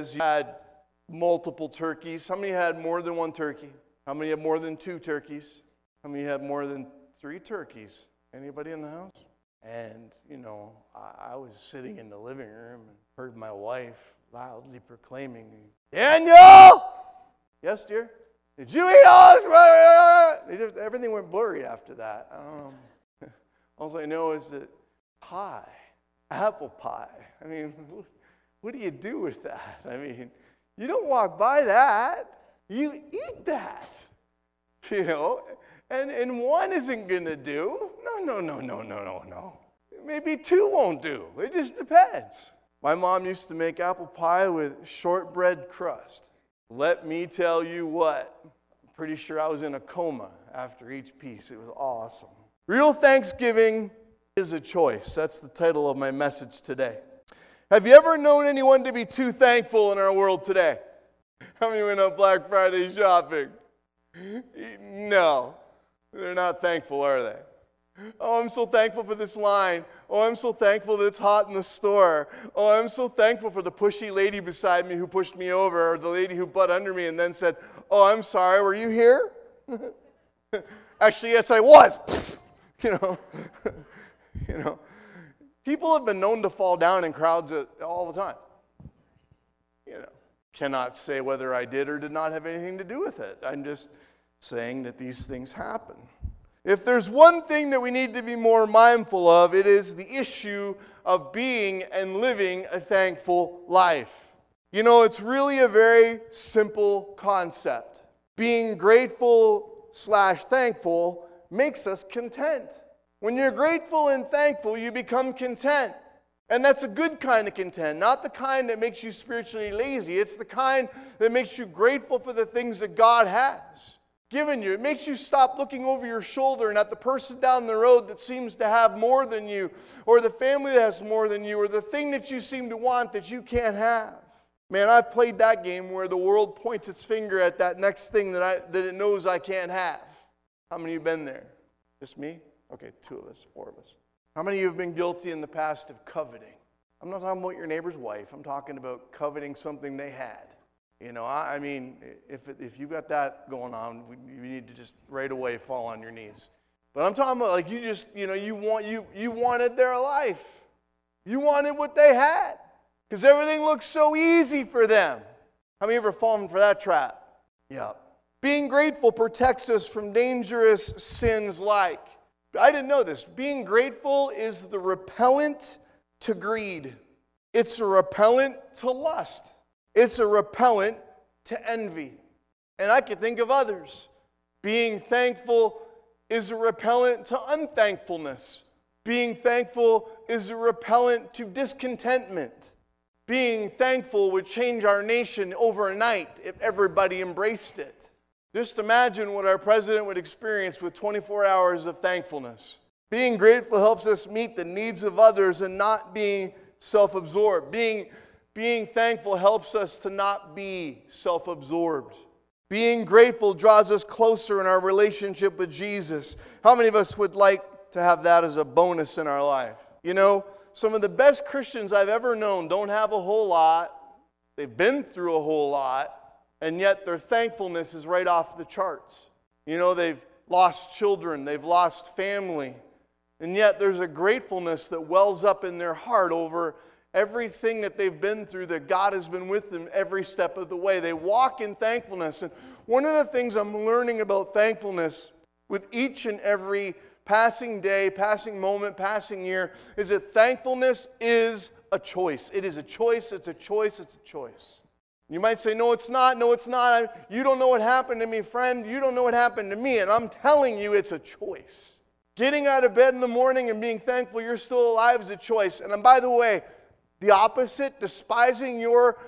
you had multiple turkeys. How many had more than one turkey? How many had more than two turkeys? How many had more than three turkeys? Anybody in the house? And, you know, I, I was sitting in the living room and heard my wife loudly proclaiming, Daniel! Yes, dear? Did you eat all this? Everything went blurry after that. Um, all I know is that pie, apple pie. I mean, what do you do with that? I mean, you don't walk by that, you eat that. You know, and, and one isn't to do. No, no, no, no, no, no, no. Maybe two won't do. It just depends. My mom used to make apple pie with shortbread crust. Let me tell you what, I'm pretty sure I was in a coma after each piece. It was awesome. Real Thanksgiving is a choice. That's the title of my message today. Have you ever known anyone to be too thankful in our world today? How many went on Black Friday shopping? No. They're not thankful, are they? Oh, I'm so thankful for this line. Oh, I'm so thankful that it's hot in the store. Oh, I'm so thankful for the pushy lady beside me who pushed me over, or the lady who butt under me and then said, Oh, I'm sorry, were you here? Actually, yes, I was. you know, you know, people have been known to fall down in crowds all the time. You know, cannot say whether I did or did not have anything to do with it. I'm just saying that these things happen. If there's one thing that we need to be more mindful of, it is the issue of being and living a thankful life. You know, it's really a very simple concept. Being grateful slash thankful makes us content. When you're grateful and thankful, you become content. And that's a good kind of content, not the kind that makes you spiritually lazy. It's the kind that makes you grateful for the things that God has given you. It makes you stop looking over your shoulder and at the person down the road that seems to have more than you, or the family that has more than you, or the thing that you seem to want that you can't have. Man, I've played that game where the world points its finger at that next thing that, I, that it knows I can't have. How many of you been there? Just me? Okay, two of us, four of us. How many of you have been guilty in the past of coveting? I'm not talking about your neighbor's wife. I'm talking about coveting something they had. You know, I, I mean, if, if you've got that going on, you need to just right away fall on your knees. But I'm talking about like you just, you know, you want you you wanted their life. You wanted what they had. Because everything looks so easy for them. How many ever fallen for that trap? Yeah. Being grateful protects us from dangerous sins like. I didn't know this. Being grateful is the repellent to greed. It's a repellent to lust. It's a repellent to envy. And I could think of others. Being thankful is a repellent to unthankfulness. Being thankful is a repellent to discontentment. Being thankful would change our nation overnight if everybody embraced it. Just imagine what our president would experience with 24 hours of thankfulness. Being grateful helps us meet the needs of others and not being self absorbed. Being being thankful helps us to not be self absorbed. Being grateful draws us closer in our relationship with Jesus. How many of us would like to have that as a bonus in our life? You know, some of the best Christians I've ever known don't have a whole lot, they've been through a whole lot, and yet their thankfulness is right off the charts. You know, they've lost children, they've lost family, and yet there's a gratefulness that wells up in their heart over everything that they've been through, that God has been with them every step of the way. They walk in thankfulness. And one of the things I'm learning about thankfulness with each and every passing day, passing moment, passing year is that thankfulness is a choice. It is a choice, it's a choice, it's a choice. You might say, No, it's not. No, it's not. You don't know what happened to me, friend. You don't know what happened to me. And I'm telling you, it's a choice. Getting out of bed in the morning and being thankful you're still alive is a choice. And um, by the way, the opposite, despising your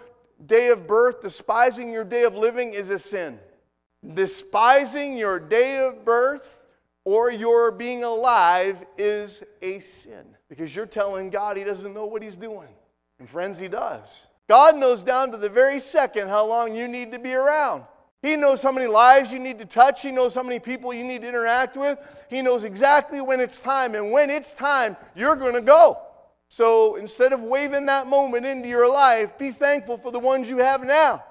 day of birth, despising your day of living, is a sin. Despising your day of birth or your being alive is a sin because you're telling God He doesn't know what He's doing. And friends, He does. God knows down to the very second how long you need to be around. He knows how many lives you need to touch. He knows how many people you need to interact with. He knows exactly when it's time. And when it's time, you're going to go. So instead of waving that moment into your life, be thankful for the ones you have now.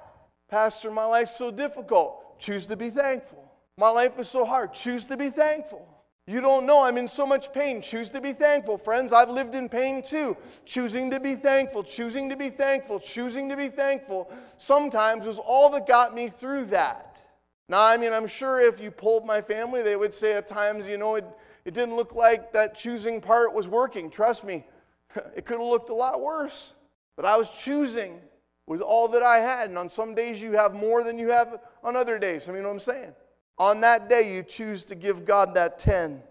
Pastor, my life's so difficult. Choose to be thankful. My life is so hard. Choose to be thankful. You don't know I'm in so much pain. Choose to be thankful. Friends, I've lived in pain too. Choosing to be thankful, choosing to be thankful, choosing to be thankful sometimes was all that got me through that. Now, I mean, I'm sure if you polled my family, they would say at times, you know, it, it didn't look like that choosing part was working. Trust me, it could have looked a lot worse. But I was choosing with all that I had. And on some days, you have more than you have on other days. I mean, you know what I'm saying? On that day, you choose to give God that 10.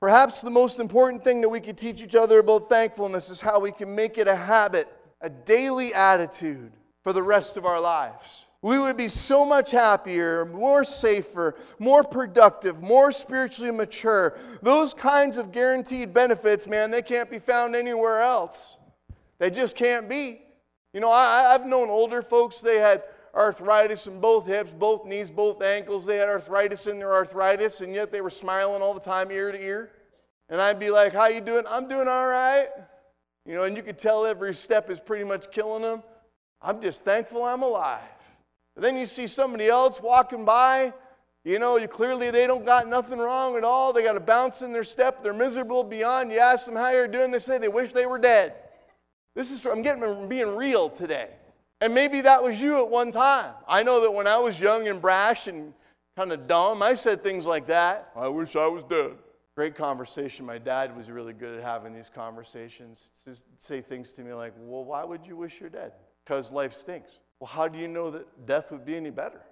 Perhaps the most important thing that we could teach each other about thankfulness is how we can make it a habit, a daily attitude for the rest of our lives. We would be so much happier, more safer, more productive, more spiritually mature. Those kinds of guaranteed benefits, man, they can't be found anywhere else. They just can't be. You know, I, have known older folks, they had arthritis in both hips, both knees, both ankles. They had arthritis in their arthritis, and yet they were smiling all the time, ear to ear. And I'd be like, "How you doing?" "I'm doing all right." You know, and you could tell every step is pretty much killing them. I'm just thankful I'm alive. then you see somebody else walking by. You know, you clearly they don't got nothing wrong at all. They got a bounce in their step. They're miserable beyond. You ask them how you're doing. They say they wish they were dead. This is I'm getting being real today. And maybe that was you at one time. I know that when I was young and brash and kind of dumb, I said things like that. I wish I was dead. Great conversation. My dad was really good at having these conversations. Just say things to me like, well, why would you wish you're dead? Because life stinks. Well, how do you know that death would be any better?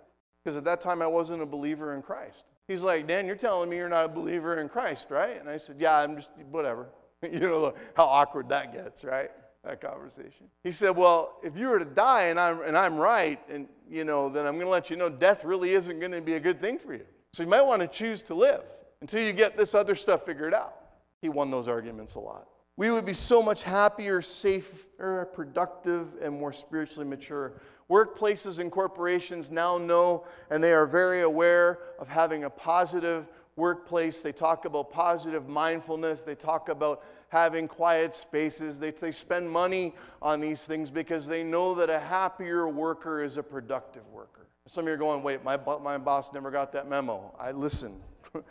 Because at that time I wasn't a believer in Christ. He's like, Dan, you're telling me you're not a believer in Christ, right? And I said, Yeah, I'm just, whatever. you know how awkward that gets, right? That conversation. He said, Well, if you were to die and I'm, and I'm right, and you know, then I'm going to let you know death really isn't going to be a good thing for you. So you might want to choose to live until you get this other stuff figured out. He won those arguments a lot. We would be so much happier, safer, productive, and more spiritually mature. Workplaces and corporations now know and they are very aware of having a positive workplace. They talk about positive mindfulness. They talk about having quiet spaces. They, they spend money on these things because they know that a happier worker is a productive worker. Some of you are going, wait, my, my boss never got that memo. I listen.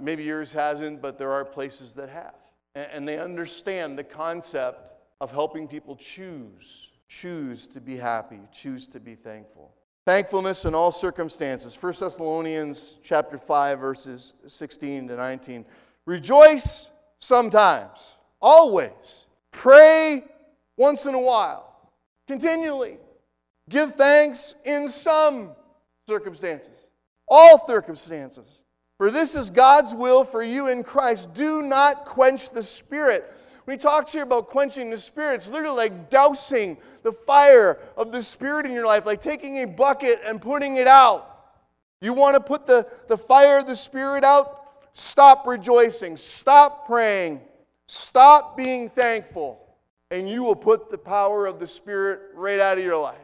Maybe yours hasn't, but there are places that have. And, and they understand the concept of helping people choose, choose to be happy, choose to be thankful. Thankfulness in all circumstances. 1 Thessalonians chapter 5 verses 16 to 19. Rejoice sometimes, always. Pray once in a while, continually. Give thanks in some circumstances, all circumstances. For this is God's will for you in Christ. Do not quench the Spirit. When he talks here about quenching the Spirit, it's literally like dousing the fire of the Spirit in your life, like taking a bucket and putting it out. You want to put the, the fire of the Spirit out? Stop rejoicing. Stop praying. Stop being thankful. And you will put the power of the Spirit right out of your life.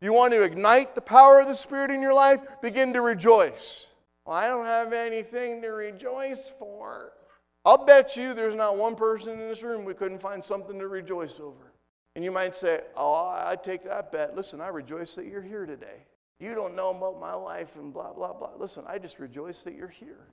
You want to ignite the power of the Spirit in your life? Begin to rejoice. Well, I don't have anything to rejoice for. I'll bet you there's not one person in this room we couldn't find something to rejoice over. And you might say, Oh, I take that bet. Listen, I rejoice that you're here today. You don't know about my life and blah, blah, blah. Listen, I just rejoice that you're here.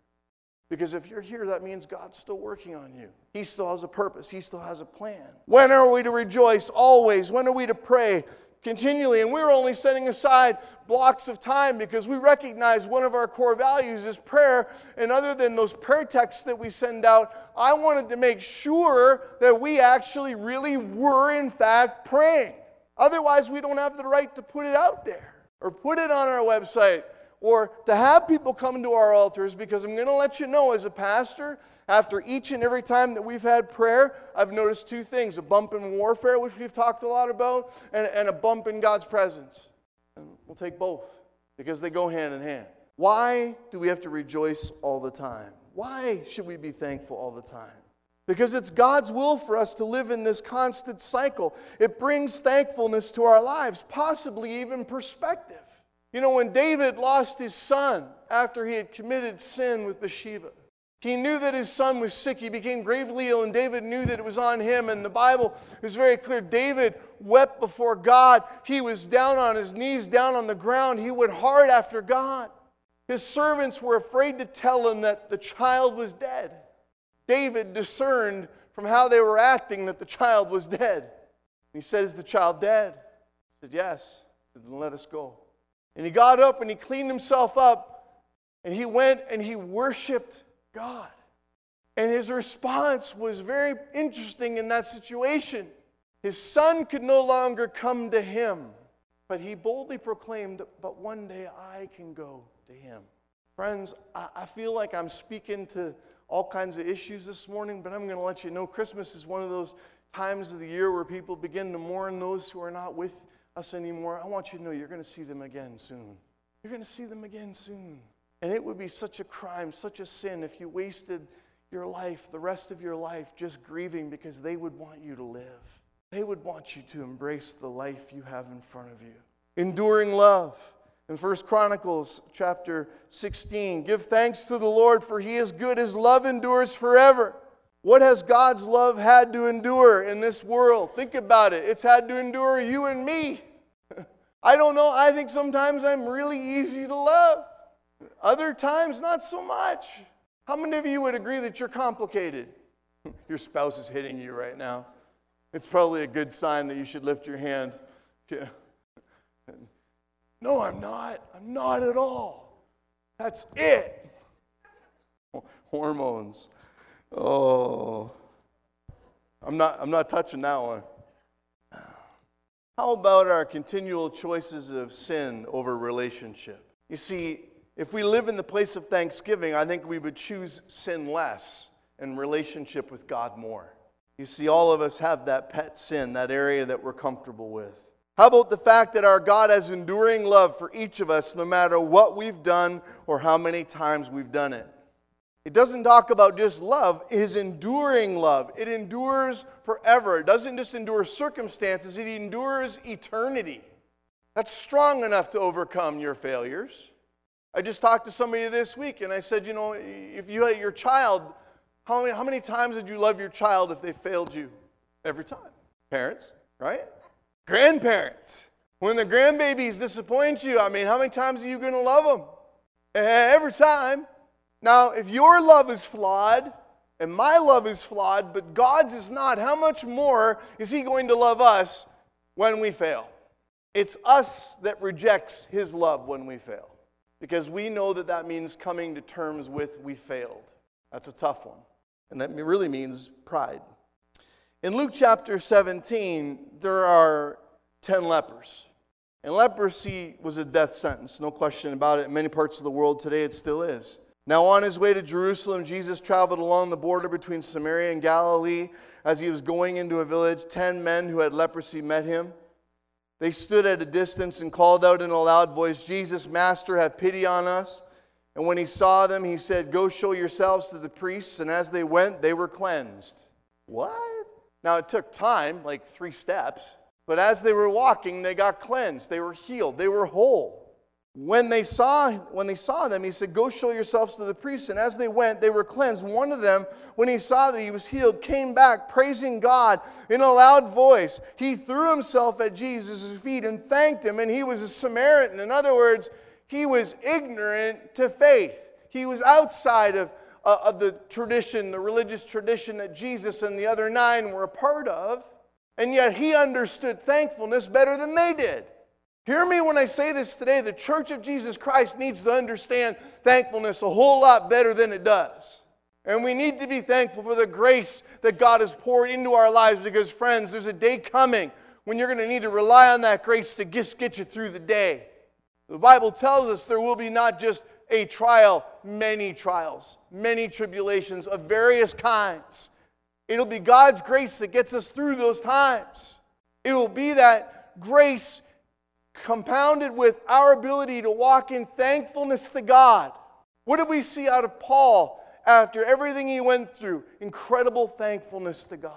Because if you're here, that means God's still working on you. He still has a purpose, He still has a plan. When are we to rejoice? Always. When are we to pray? Continually. And we're only setting aside blocks of time because we recognize one of our core values is prayer. And other than those prayer texts that we send out, I wanted to make sure that we actually really were, in fact, praying. Otherwise, we don't have the right to put it out there or put it on our website or to have people come to our altars because I'm going to let you know as a pastor, after each and every time that we've had prayer, I've noticed two things a bump in warfare, which we've talked a lot about, and, and a bump in God's presence. And we'll take both because they go hand in hand. Why do we have to rejoice all the time? Why should we be thankful all the time? Because it's God's will for us to live in this constant cycle. It brings thankfulness to our lives, possibly even perspective. You know, when David lost his son after he had committed sin with Bathsheba, He knew that his son was sick. He became gravely ill, and David knew that it was on him. And the Bible is very clear. David wept before God. He was down on his knees, down on the ground. He went hard after God. His servants were afraid to tell him that the child was dead. David discerned from how they were acting that the child was dead. he said, Is the child dead? He said, Yes. He said, Then let us go. And he got up and he cleaned himself up and he went and he worshiped God. And his response was very interesting in that situation. His son could no longer come to him, but he boldly proclaimed, But one day I can go to him. Friends, I, feel like I'm speaking to all kinds of issues this morning, but I'm going to let you know Christmas is one of those times of the year where people begin to mourn those who are not with us anymore. I want you to know you're going to see them again soon. You're going to see them again soon. And it would be such a crime, such a sin if you wasted your life, the rest of your life, just grieving because they would want you to live. They would want you to embrace the life you have in front of you. Enduring love. In 1 Chronicles chapter 16, give thanks to the Lord for he is good, his love endures forever. What has God's love had to endure in this world? Think about it. It's had to endure you and me. I don't know. I think sometimes I'm really easy to love. Other times, not so much. How many of you would agree that you're complicated? Your spouse is hitting you right now. It's probably a good sign that you should lift your hand. Yeah. No, I'm not. I'm not at all. That's it. Hormones. Oh. I'm not, I'm not touching that one. How about our continual choices of sin over relationship? You see, if we live in the place of thanksgiving, I think we would choose sin less and relationship with God more. You see, all of us have that pet sin, that area that we're comfortable with. How about the fact that our God has enduring love for each of us, no matter what we've done or how many times we've done it? It doesn't talk about just love, his enduring love. It endures forever. It doesn't just endure circumstances, it endures eternity. That's strong enough to overcome your failures. I just talked to somebody this week and I said, you know, if you had your child, how many, how many times did you love your child if they failed you? Every time. Parents, right? Grandparents. When the grandbabies disappoint you, I mean, how many times are you going to love them? Every time. Now, if your love is flawed and my love is flawed, but God's is not, how much more is He going to love us when we fail? It's us that rejects His love when we fail because we know that that means coming to terms with we failed. That's a tough one. And that really means pride. In Luke chapter 17, there are 10 lepers. And leprosy was a death sentence, no question about it. In many parts of the world today, it still is. Now, on his way to Jerusalem, Jesus traveled along the border between Samaria and Galilee. As he was going into a village, 10 men who had leprosy met him. They stood at a distance and called out in a loud voice, Jesus, Master, have pity on us. And when he saw them, he said, Go show yourselves to the priests. And as they went, they were cleansed. What? Now, it took time, like three steps. But as they were walking, they got cleansed. They were healed. They were whole. When they saw, when they saw them, he said, Go show yourselves to the priests. And as they went, they were cleansed. One of them, when he saw that he was healed, came back praising God in a loud voice. He threw himself at Jesus' feet and thanked him. And he was a Samaritan. In other words, he was ignorant to faith. He was outside of, uh, of the tradition, the religious tradition that Jesus and the other nine were a part of. And yet he understood thankfulness better than they did. Hear me when I say this today. The church of Jesus Christ needs to understand thankfulness a whole lot better than it does. And we need to be thankful for the grace that God has poured into our lives because, friends, there's a day coming when you're going to need to rely on that grace to just get you through the day. The Bible tells us there will be not just a trial, many trials, many tribulations of various kinds. It'll be God's grace that gets us through those times. It will be that grace compounded with our ability to walk in thankfulness to God. What did we see out of Paul after everything he went through? Incredible thankfulness to God.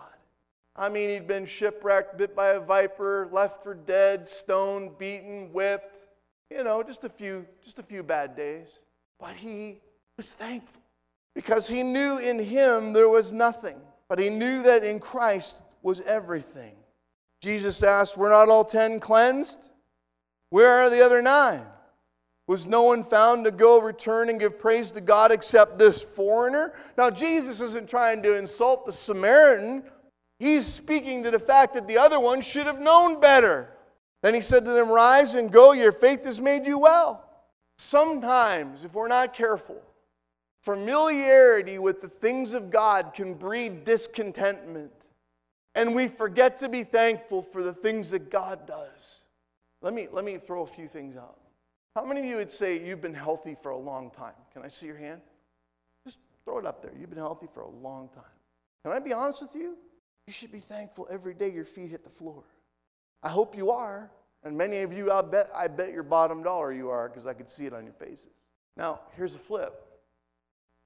I mean, he'd been shipwrecked, bit by a viper, left for dead, stoned, beaten, whipped. You know, just a few, just a few bad days. But he was thankful. because he knew in him there was nothing, but he knew that in Christ was everything. Jesus asked, Were not all ten cleansed? Where are the other nine? Was no one found to go, return, and give praise to God except this foreigner? Now, Jesus isn't trying to insult the Samaritan. He's speaking to the fact that the other one should have known better. Then he said to them, Rise and go, your faith has made you well. Sometimes, if we're not careful, familiarity with the things of God can breed discontentment. And we forget to be thankful for the things that God does. Let me, let me throw a few things out. How many of you would say you've been healthy for a long time? Can I see your hand? Just throw it up there. You've been healthy for a long time. Can I be honest with you? You should be thankful every day your feet hit the floor. I hope you are. And many of you, I bet, I bet your bottom dollar you are because I could see it on your faces. Now, here's a flip.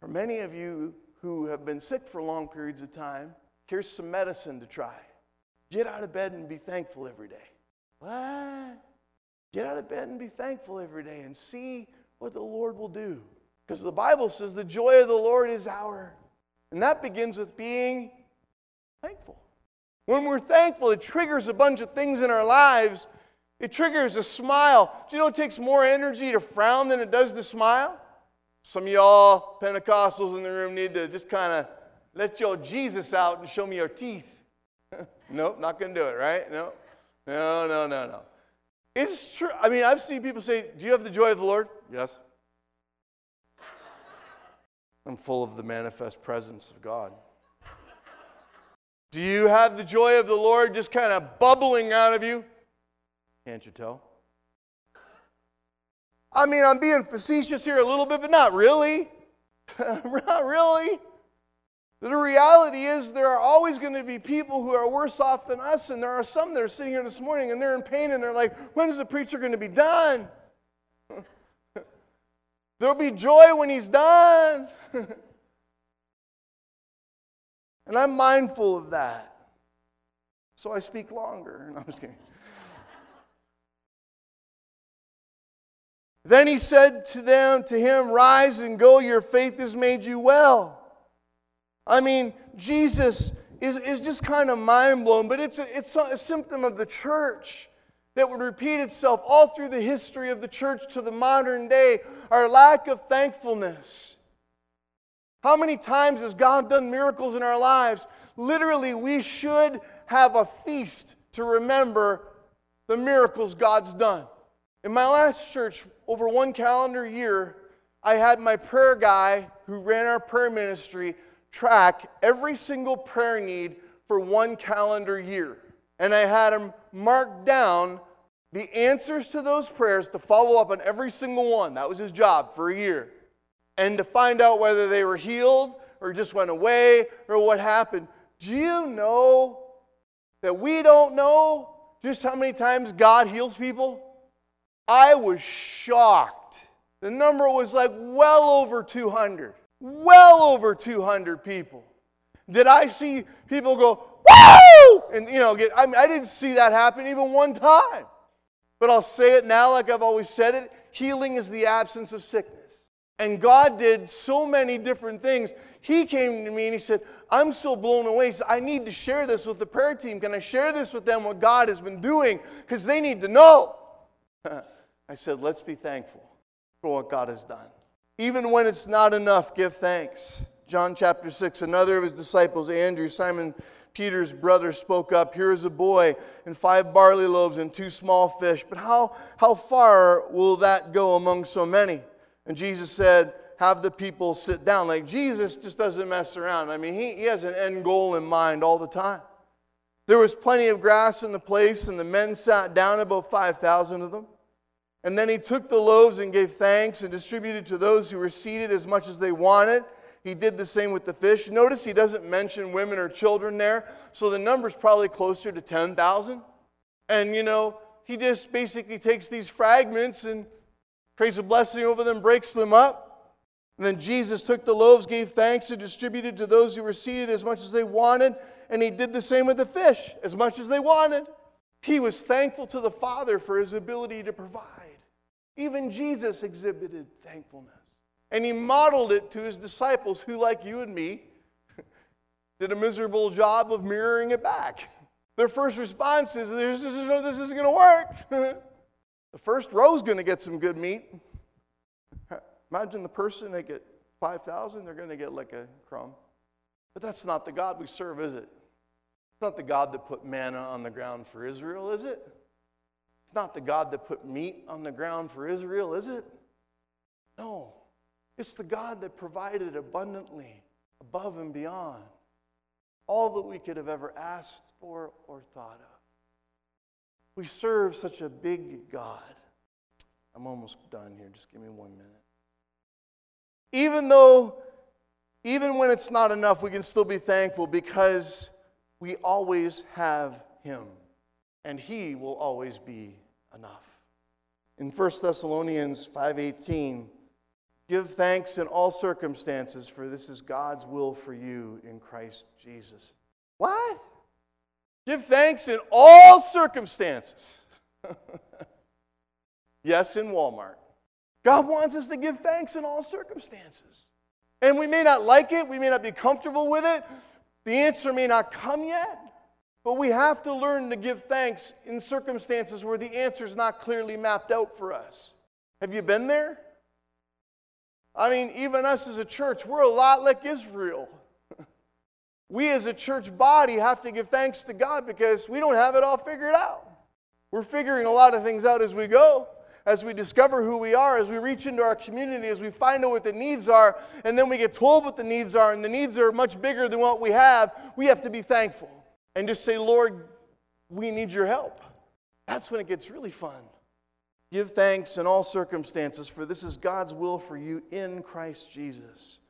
For many of you who have been sick for long periods of time, here's some medicine to try. Get out of bed and be thankful every day. What? Get out of bed and be thankful every day and see what the Lord will do. Because the Bible says the joy of the Lord is our. And that begins with being thankful. When we're thankful, it triggers a bunch of things in our lives. It triggers a smile. Do you know it takes more energy to frown than it does to smile? Some of y'all Pentecostals in the room need to just kind of let your Jesus out and show me your teeth. nope, not going to do it, right? No, no, no, no, no. It's true. I mean, I've seen people say, Do you have the joy of the Lord? Yes. I'm full of the manifest presence of God. Do you have the joy of the Lord just kind of bubbling out of you? Can't you tell? I mean, I'm being facetious here a little bit, but not really. not really. The reality is, there are always going to be people who are worse off than us, and there are some that are sitting here this morning and they're in pain and they're like, when's the preacher going to be done? There'll be joy when he's done. and I'm mindful of that. So I speak longer. No, I'm just kidding. Then he said to them, to him, Rise and go, your faith has made you well. I mean, Jesus is, is just kind of mind blown, but it's a, it's a symptom of the church that would repeat itself all through the history of the church to the modern day our lack of thankfulness. How many times has God done miracles in our lives? Literally, we should have a feast to remember the miracles God's done. In my last church, over one calendar year, I had my prayer guy who ran our prayer ministry track every single prayer need for one calendar year. And I had him mark down the answers to those prayers to follow up on every single one. That was his job for a year. And to find out whether they were healed or just went away or what happened. Do you know that we don't know just how many times God heals people? I was shocked. The number was like well over 200. Well over 200 people. Did I see people go, woo! And, you know, get, I, mean, I didn't see that happen even one time. But I'll say it now like I've always said it healing is the absence of sickness. And God did so many different things. He came to me and he said, I'm so blown away. I need to share this with the prayer team. Can I share this with them, what God has been doing? Because they need to know. I said, let's be thankful for what God has done. Even when it's not enough, give thanks. John chapter 6, another of his disciples, Andrew, Simon Peter's brother, spoke up Here is a boy and five barley loaves and two small fish. But how, how far will that go among so many? And Jesus said, Have the people sit down. Like Jesus just doesn't mess around. I mean, he, he has an end goal in mind all the time. There was plenty of grass in the place, and the men sat down, about 5,000 of them. And then he took the loaves and gave thanks and distributed to those who were seated as much as they wanted. He did the same with the fish. Notice he doesn't mention women or children there, so the number's probably closer to 10,000. And you know, he just basically takes these fragments and prays a blessing over them, breaks them up. And then Jesus took the loaves, gave thanks, and distributed to those who were seated as much as they wanted. And he did the same with the fish, as much as they wanted. He was thankful to the Father for his ability to provide. Even Jesus exhibited thankfulness. And he modeled it to his disciples, who, like you and me, did a miserable job of mirroring it back. Their first response is, This, isn't, going to work. the first row's going to get some good meat. Imagine the person, they get 5,000, they're going to get like a crumb. But that's not the God we serve, is it? It's not the God that put manna on the ground for Israel, is it? Not the God that put meat on the ground for Israel, is it? No. It's the God that provided abundantly, above and beyond, all that we could have ever asked for or thought of. We serve such a big God. I'm almost done here. Just give me one minute. Even though, even when it's not enough, we can still be thankful because we always have Him, and He will always be enough. In 1 Thessalonians 5:18, Give thanks in all circumstances, for this is God's will for you in Christ Jesus. What? Give thanks in all circumstances. yes, in Walmart. God wants us to give thanks in all circumstances. And we may not like it, we may not be comfortable with it, the answer may not come yet, but we have to learn to give thanks in circumstances where the answer is not clearly mapped out for us. Have you been there? I mean, even us as a church, we're a lot like Israel. we as a church body have to give thanks to God because we don't have it all figured out. We're figuring a lot of things out as we go, as we discover who we are, as we reach into our community, as we find out what the needs are, and then we get told what the needs are, and the needs are much bigger than what we have. We have to be thankful and just say, Lord, we need your help. That's when it gets really fun. Give thanks in all circumstances, for this is God's will for you in Christ Jesus.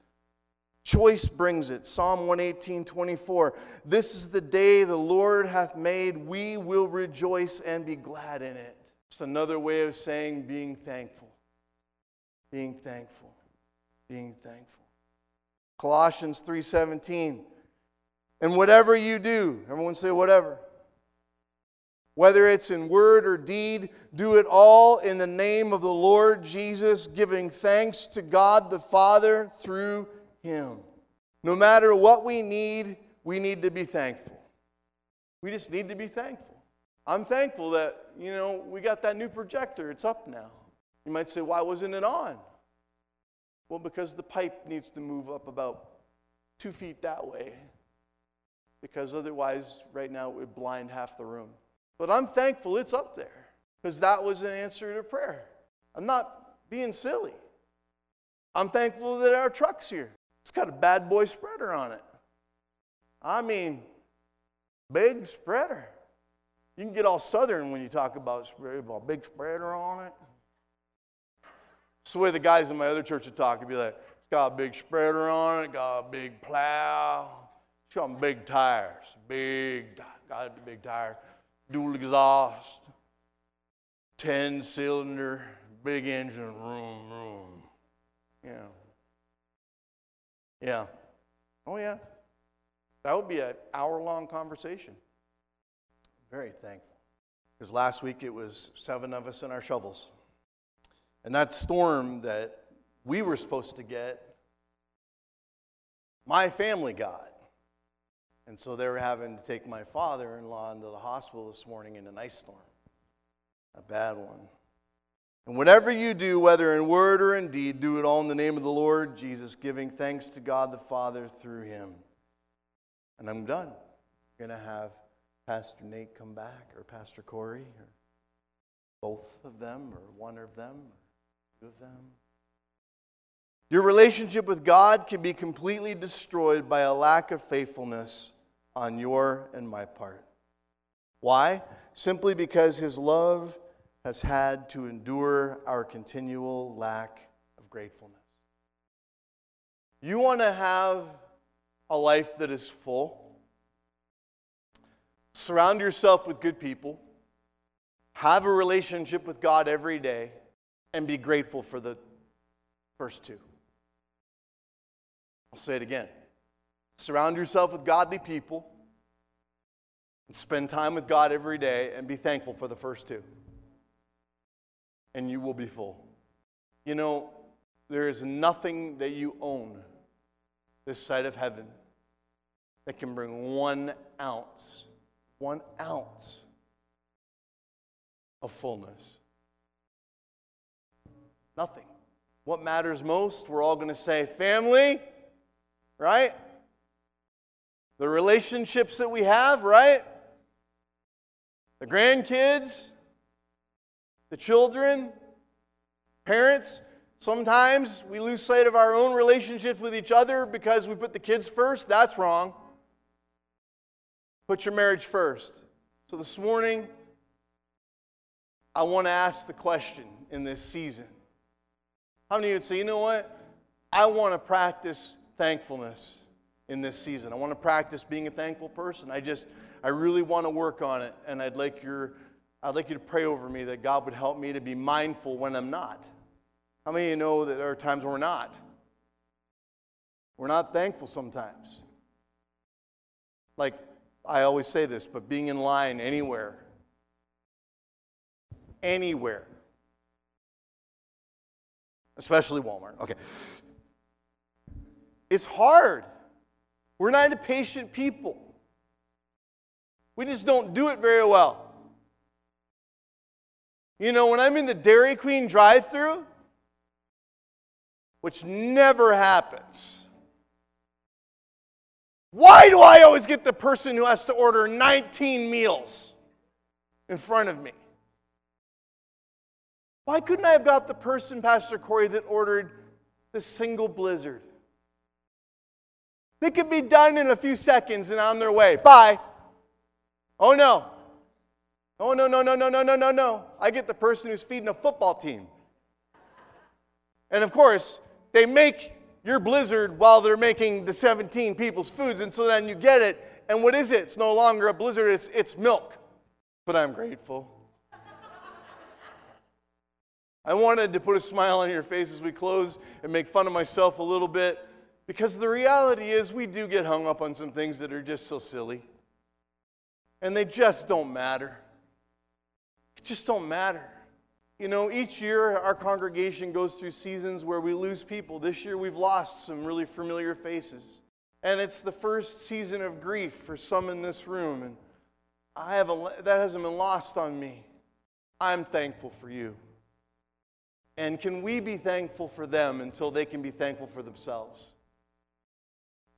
Choice brings it. Psalm 118, 24. This is the day the Lord hath made. We will rejoice and be glad in it. It's another way of saying being thankful. Being thankful. Being thankful. Colossians 3:17. And whatever you do, everyone say whatever. Whether it's in word or deed, do it all in the name of the Lord Jesus, giving thanks to God the Father through Him. No matter what we need, we need to be thankful. We just need to be thankful. I'm thankful that, you know, we got that new projector. It's up now. You might say, why wasn't it on? Well, because the pipe needs to move up about two feet that way. Because otherwise, right now, it would blind half the room. But I'm thankful it's up there because that was an answer to prayer. I'm not being silly. I'm thankful that our truck's here. It's got a bad boy spreader on it. I mean, big spreader. You can get all southern when you talk about about big spreader on it. It's the way the guys in my other church would talk. It'd be like, it's got a big spreader on it, got a big plow, it's big tires, big, got big tire dual exhaust, 10 cylinder, big engine, room, room. Yeah. Yeah. Oh, yeah. That would be an hour long conversation. Very thankful. Because last week it was seven of us in our shovels. And that storm that we were supposed to get, my family got. And so they were having to take my father in law into the hospital this morning in an ice storm. A bad one. And whatever you do, whether in word or in deed, do it all in the name of the Lord Jesus, giving thanks to God the Father through him. And I'm done. I'm going to have Pastor Nate come back, or Pastor Corey, or both of them, or one of them, or two of them. Your relationship with God can be completely destroyed by a lack of faithfulness on your and my part. Why? Simply because His love has had to endure our continual lack of gratefulness. You want to have a life that is full? Surround yourself with good people. Have a relationship with God every day and be grateful for the first two. I'll say it again. Surround yourself with godly people. Spend time with God every day and be thankful for the first two. And you will be full. You know, there is nothing that you own this side of heaven that can bring one ounce, one ounce of fullness. Nothing. What matters most, we're all going to say family, right? The relationships that we have, right? The grandkids, the children, parents. Sometimes we lose sight of our own relationships with each other because we put the kids first. That's wrong. Put your marriage first. So this morning, I want to ask the question in this season. How many of you would say, you know what? I want to practice thankfulness in this season. I want to practice being a thankful person. I just, I really want to work on it, and I'd like your, I'd like you to pray over me that God would help me to be mindful when I'm not. How many of you know that there are times we're not? We're not thankful sometimes. Like I always say this, but being in line anywhere, anywhere, especially Walmart, okay, it's hard. We're not a patient people. We just don't do it very well. You know, when I'm in the Dairy Queen drive through, which never happens. Why do I always get the person who has to order 19 meals in front of me? Why couldn't I have got the person, Pastor Corey, that ordered the single blizzard? They could be done in a few seconds and on their way. Bye. Oh no. Oh no, no, no, no, no, no, no, no. I get the person who's feeding a football team. And of course, they make your blizzard while they're making the 17 people's foods, and so then you get it. And what is it? It's no longer a blizzard, it's, it's milk. But I'm grateful. I wanted to put a smile on your face as we close and make fun of myself a little bit because the reality is we do get hung up on some things that are just so silly. And they just don't matter. It just don't matter. You know, each year our congregation goes through seasons where we lose people. This year we've lost some really familiar faces. And it's the first season of grief for some in this room. And I have a, that hasn't been lost on me. I'm thankful for you. And can we be thankful for them until they can be thankful for themselves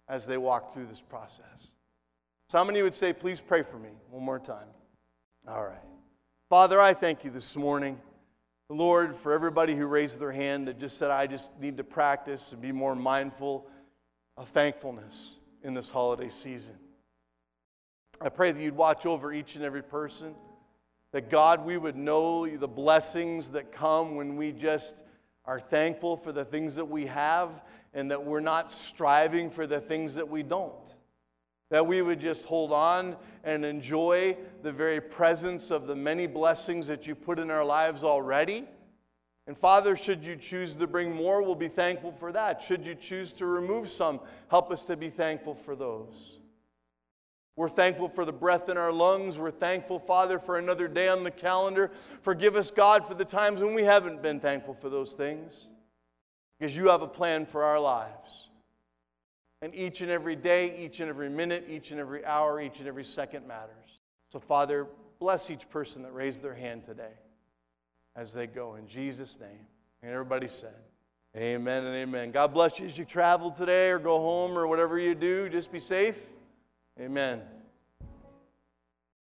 as they walk through this process? So, how many would say, please pray for me one more time? All right. Father, I thank you this morning. Lord, for everybody who raised their hand that just said, I just need to practice and be more mindful of thankfulness in this holiday season. I pray that you'd watch over each and every person, that God, we would know the blessings that come when we just are thankful for the things that we have and that we're not striving for the things that we don't. That we would just hold on and enjoy the very presence of the many blessings that you put in our lives already. And Father, should you choose to bring more, we'll be thankful for that. Should you choose to remove some, help us to be thankful for those. We're thankful for the breath in our lungs. We're thankful, Father, for another day on the calendar. Forgive us, God, for the times when we haven't been thankful for those things, because you have a plan for our lives. And each and every day, each and every minute, each and every hour, each and every second matters. So, Father, bless each person that raised their hand today as they go in Jesus' name. And everybody said, Amen and amen. God bless you as you travel today or go home or whatever you do. Just be safe. Amen.